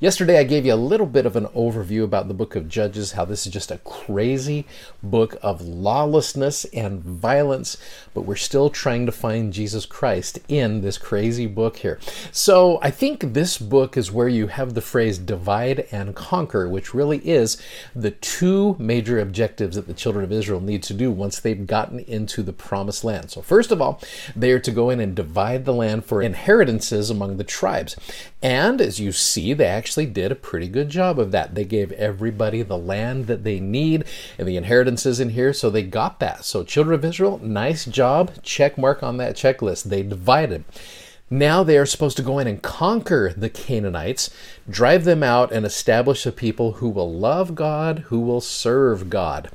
Yesterday, I gave you a little bit of an overview about the book of Judges, how this is just a crazy book of lawlessness and violence, but we're still trying to find Jesus Christ in this crazy book here. So I think this book is where you have the phrase divide and conquer, which really is the two major objectives that the children of Israel need to do once they've gotten into the promised land. So, first of all, they are to go in and divide the land for inheritances among the tribes. And as you see, they actually did a pretty good job of that. They gave everybody the land that they need and the inheritances in here, so they got that. So, children of Israel, nice job. Check mark on that checklist. They divided. Now they are supposed to go in and conquer the Canaanites, drive them out, and establish a people who will love God, who will serve God.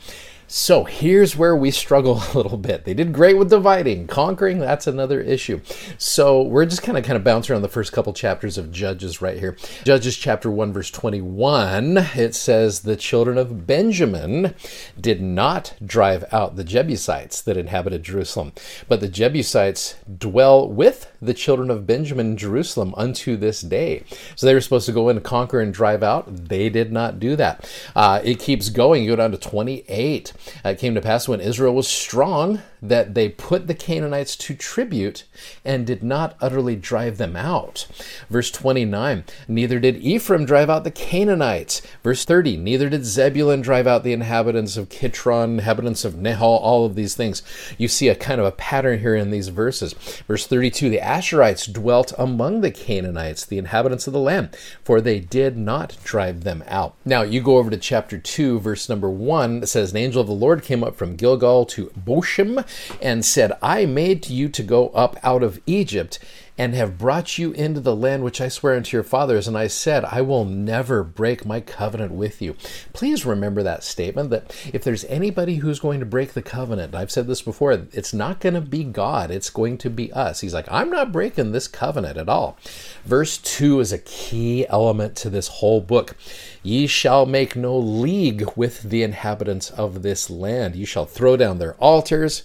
So here's where we struggle a little bit. They did great with dividing, conquering, that's another issue. So we're just kind of kind of bouncing around the first couple chapters of Judges right here. Judges chapter 1 verse 21, it says the children of Benjamin did not drive out the Jebusites that inhabited Jerusalem, but the Jebusites dwell with the children of Benjamin in Jerusalem unto this day. So they were supposed to go in and conquer and drive out. They did not do that. Uh, it keeps going. You go down to 28. Uh, it came to pass when Israel was strong that they put the Canaanites to tribute and did not utterly drive them out. Verse 29 Neither did Ephraim drive out the Canaanites. Verse 30 Neither did Zebulun drive out the inhabitants of Kitron, inhabitants of Nahal, all of these things. You see a kind of a pattern here in these verses. Verse 32 The Asherites dwelt among the Canaanites, the inhabitants of the land, for they did not drive them out. Now you go over to chapter 2, verse number 1. It says, An angel of the Lord came up from Gilgal to Bochim and said, I made you to go up out of Egypt and have brought you into the land which I swear unto your fathers. And I said, I will never break my covenant with you. Please remember that statement that if there's anybody who's going to break the covenant, I've said this before, it's not going to be God, it's going to be us. He's like, I'm not breaking this covenant at all. Verse 2 is a key element to this whole book. Ye shall make no league with the inhabitants of this land. Ye shall throw down their altars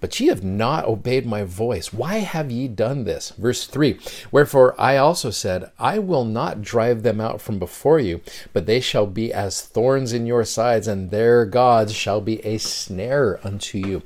but ye have not obeyed my voice. Why have ye done this? Verse 3 Wherefore I also said, I will not drive them out from before you, but they shall be as thorns in your sides, and their gods shall be a snare unto you.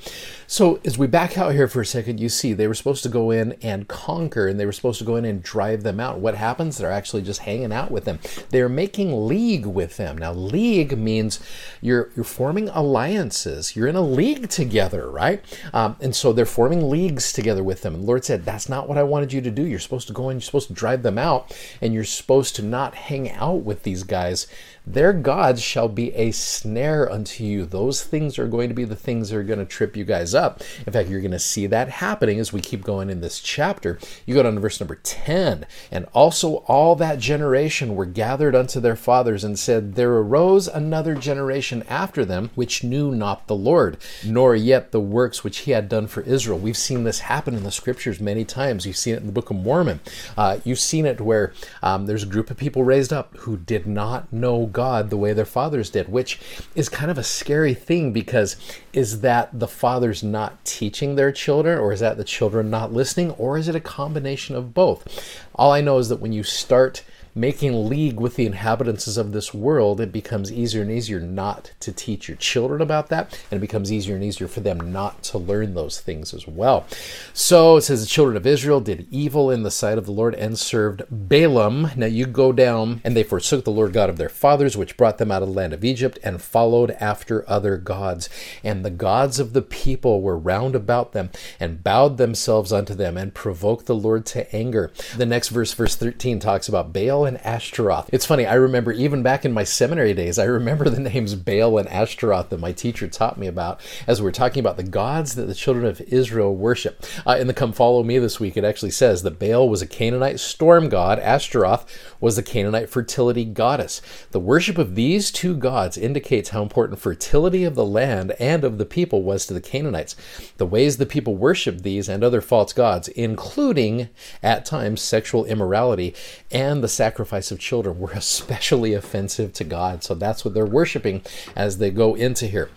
So, as we back out here for a second, you see they were supposed to go in and conquer, and they were supposed to go in and drive them out. What happens? They're actually just hanging out with them. They're making league with them. Now, league means you're you're forming alliances. You're in a league together, right? Um, Um, and so they're forming leagues together with them. And the Lord said, "That's not what I wanted you to do. You're supposed to go in. You're supposed to drive them out, and you're supposed to not hang out with these guys." Their gods shall be a snare unto you. Those things are going to be the things that are going to trip you guys up. In fact, you're going to see that happening as we keep going in this chapter. You go down to verse number 10. And also all that generation were gathered unto their fathers and said, There arose another generation after them which knew not the Lord, nor yet the works which he had done for Israel. We've seen this happen in the scriptures many times. You've seen it in the Book of Mormon. Uh, you've seen it where um, there's a group of people raised up who did not know God the way their fathers did, which is kind of a scary thing because is that the fathers not teaching their children, or is that the children not listening, or is it a combination of both? All I know is that when you start making league with the inhabitants of this world, it becomes easier and easier not to teach your children about that, and it becomes easier and easier for them not to learn those things as well. So it says the children of Israel did evil in the sight of the Lord and served Baalim. Now you go down, and they forsook the Lord God of their fathers, which brought them out of the land of Egypt, and followed after other gods. And the gods of the people were round about them, and bowed themselves unto them, and provoked the Lord to anger. The next verse, verse 13, talks about Baal and Ashtaroth. It's funny, I remember even back in my seminary days, I remember the names Baal and Ashtaroth that my teacher taught me about as we are talking about the gods that the children of Israel worship. Uh, in the Come Follow Me this week, it actually says that Baal was a Canaanite storm god, Ashtaroth was the Canaanite fertility goddess. The worship of these two gods indicates how important fertility of the land and of the people was to the Canaanites. The ways the people worshiped these and other false gods, including at times sexual immorality and the sacrifice sacrifice of children were especially offensive to God. So that's what they're worshiping as they go into here.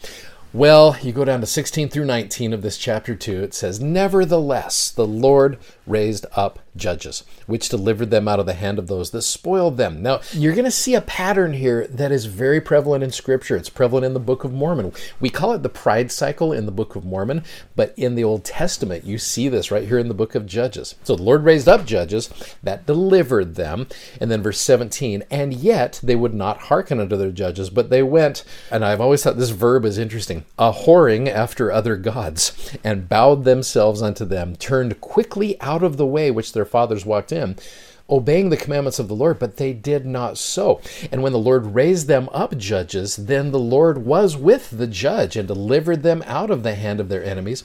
Well, you go down to 16 through 19 of this chapter 2. It says, Nevertheless, the Lord raised up judges, which delivered them out of the hand of those that spoiled them. Now, you're going to see a pattern here that is very prevalent in Scripture. It's prevalent in the Book of Mormon. We call it the pride cycle in the Book of Mormon, but in the Old Testament, you see this right here in the Book of Judges. So the Lord raised up judges that delivered them. And then verse 17, and yet they would not hearken unto their judges, but they went, and I've always thought this verb is interesting, a whoring after other gods, and bowed themselves unto them, turned quickly out of the way which their fathers walked in, obeying the commandments of the Lord, but they did not so. And when the Lord raised them up judges, then the Lord was with the judge and delivered them out of the hand of their enemies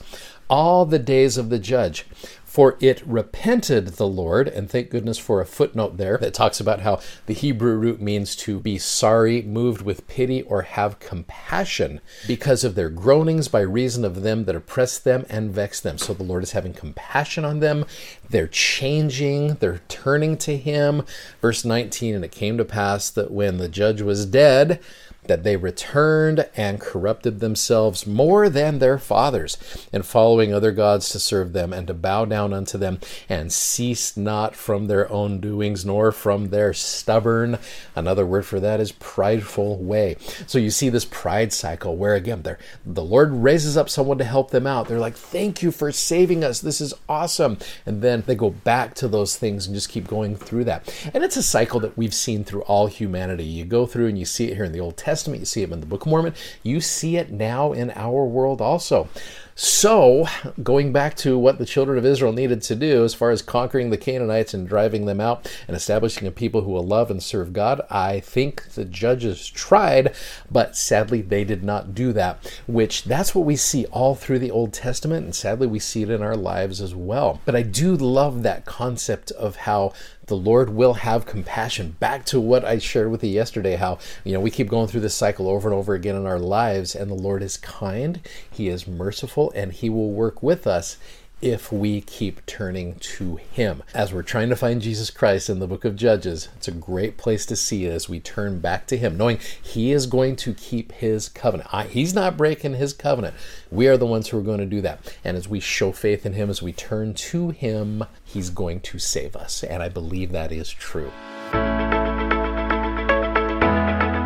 all the days of the judge. For it repented the Lord, and thank goodness for a footnote there that talks about how the Hebrew root means to be sorry, moved with pity, or have compassion because of their groanings by reason of them that oppress them and vex them. So the Lord is having compassion on them. They're changing, they're turning to Him. Verse 19 And it came to pass that when the judge was dead, that they returned and corrupted themselves more than their fathers, and following other gods to serve them and to bow down unto them, and ceased not from their own doings, nor from their stubborn, another word for that is prideful way. So you see this pride cycle where again the Lord raises up someone to help them out. They're like, Thank you for saving us. This is awesome. And then they go back to those things and just keep going through that. And it's a cycle that we've seen through all humanity. You go through and you see it here in the Old Testament Testament, you see it in the Book of Mormon, you see it now in our world also. So, going back to what the children of Israel needed to do as far as conquering the Canaanites and driving them out and establishing a people who will love and serve God, I think the judges tried, but sadly they did not do that, which that's what we see all through the Old Testament, and sadly we see it in our lives as well. But I do love that concept of how the Lord will have compassion. Back to what I shared with you yesterday, how you know we keep going through this cycle over and over again in our lives, and the Lord is kind, He is merciful, and He will work with us if we keep turning to Him. As we're trying to find Jesus Christ in the book of Judges, it's a great place to see it as we turn back to Him, knowing He is going to keep His covenant. I, he's not breaking His covenant. We are the ones who are going to do that. And as we show faith in Him, as we turn to Him, He's going to save us. And I believe that is true.